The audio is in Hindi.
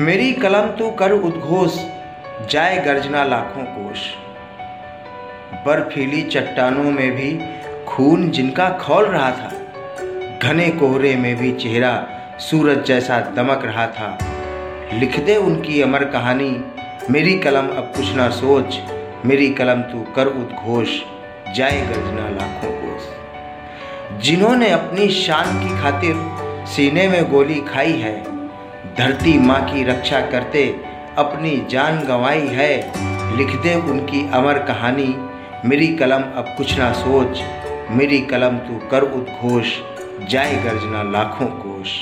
मेरी कलम तू कर उद्घोष जाए गर्जना लाखों कोश बर्फीली चट्टानों में भी खून जिनका खोल रहा था, घने कोहरे में भी चेहरा सूरज जैसा दमक रहा था। लिख दे उनकी अमर कहानी, मेरी कलम अब कुछ ना सोच, मेरी कलम तू कर उद्घोष जाए गर्जना लाखों कोस जिन्होंने अपनी शान की खातिर सीने में गोली खाई है धरती माँ की रक्षा करते अपनी जान गंवाई है। लिख दे उनकी अमर कहानी, मेरी कलम अब कुछ ना सोच, मेरी कलम तू कर उद्घोष, जाए गर्जना लाखों कोश